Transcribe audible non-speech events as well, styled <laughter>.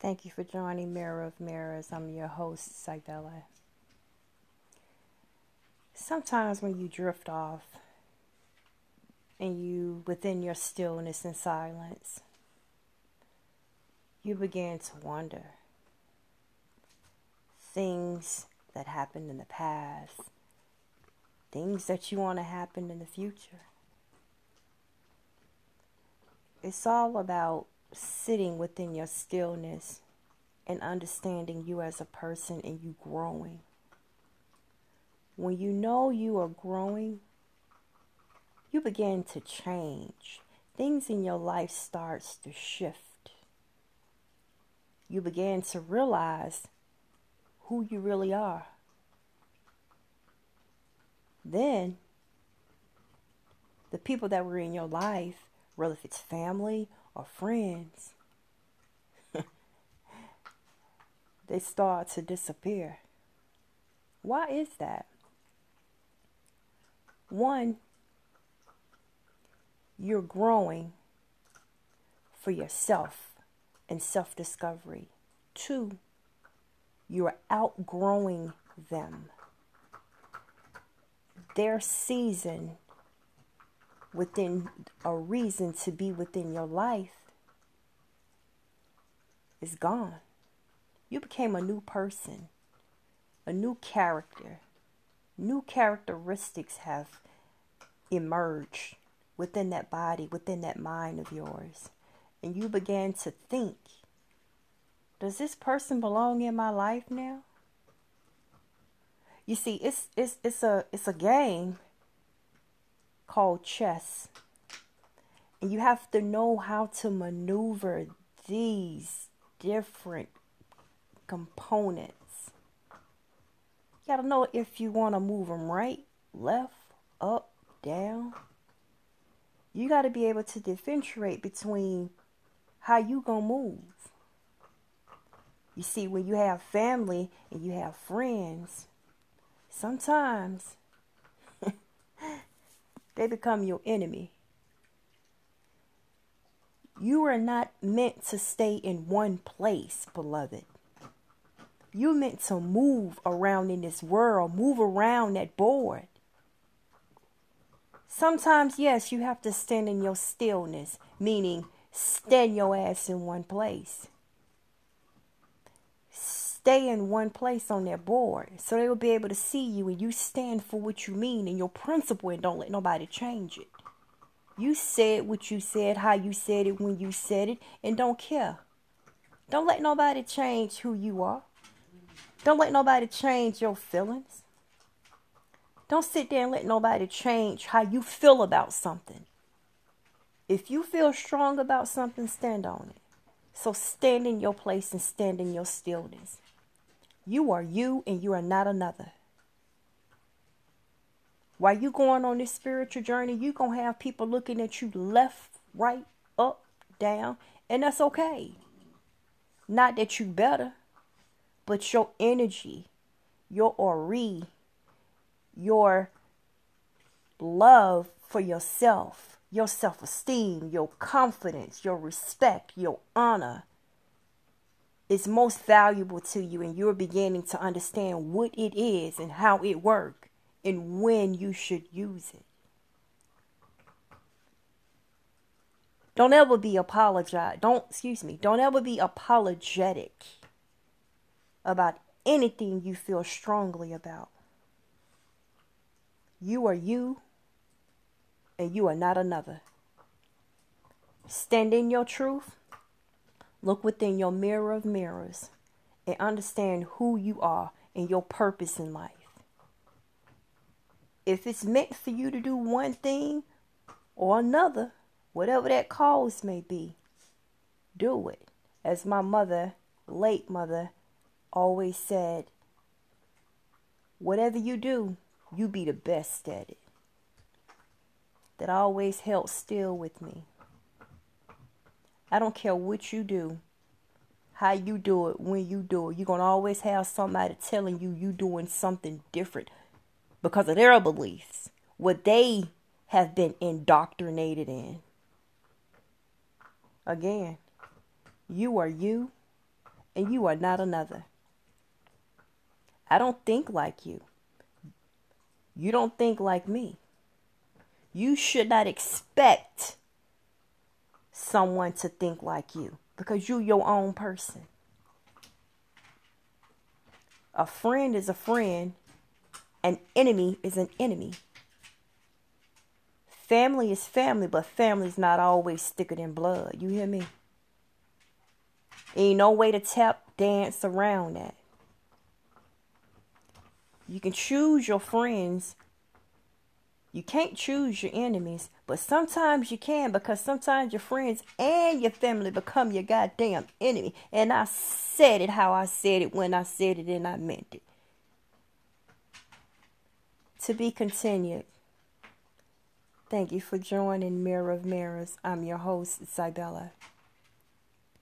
Thank you for joining Mirror of Mirrors. I'm your host, Cybella. Sometimes when you drift off and you, within your stillness and silence, you begin to wonder things that happened in the past, things that you want to happen in the future. It's all about sitting within your stillness and understanding you as a person and you growing. When you know you are growing, you begin to change. Things in your life starts to shift. You begin to realize who you really are. Then the people that were in your life, whether it's family or friends, <laughs> they start to disappear. Why is that? One, you're growing for yourself and self discovery. Two, you're outgrowing them. Their season within a reason to be within your life is gone. You became a new person, a new character. New characteristics have emerged within that body, within that mind of yours. And you began to think, does this person belong in my life now? You see, it's it's it's a it's a game called chess. And you have to know how to maneuver these different components. You got to know if you want to move them right, left, up, down. You got to be able to differentiate between how you to move. You see, when you have family and you have friends, sometimes they become your enemy. You are not meant to stay in one place, beloved. You're meant to move around in this world, move around that board. Sometimes, yes, you have to stand in your stillness, meaning stand your ass in one place. Stay in one place on that board so they will be able to see you and you stand for what you mean and your principle and don't let nobody change it. You said what you said, how you said it when you said it, and don't care. Don't let nobody change who you are. Don't let nobody change your feelings. Don't sit there and let nobody change how you feel about something. If you feel strong about something, stand on it. So stand in your place and stand in your stillness. You are you and you are not another. While you going on this spiritual journey, you're going to have people looking at you left, right, up, down, and that's okay. Not that you better, but your energy, your ori, your love for yourself, your self esteem, your confidence, your respect, your honor is most valuable to you, and you're beginning to understand what it is and how it works and when you should use it. Don't ever be apologize. Don't excuse me. Don't ever be apologetic about anything you feel strongly about. You are you and you are not another. Stand in your truth. Look within your mirror of mirrors and understand who you are and your purpose in life. If it's meant for you to do one thing or another, whatever that cause may be, do it. As my mother, late mother, always said, whatever you do, you be the best at it. That always held still with me. I don't care what you do, how you do it, when you do it. You're going to always have somebody telling you you're doing something different because of their beliefs, what they have been indoctrinated in. Again, you are you and you are not another. I don't think like you. You don't think like me. You should not expect someone to think like you because you're your own person. A friend is a friend, an enemy is an enemy. Family is family, but family's not always thicker than blood. You hear me? Ain't no way to tap dance around that. You can choose your friends. You can't choose your enemies, but sometimes you can because sometimes your friends and your family become your goddamn enemy. And I said it how I said it when I said it and I meant it. To be continued. Thank you for joining Mirror of Mirrors. I'm your host, Cybella.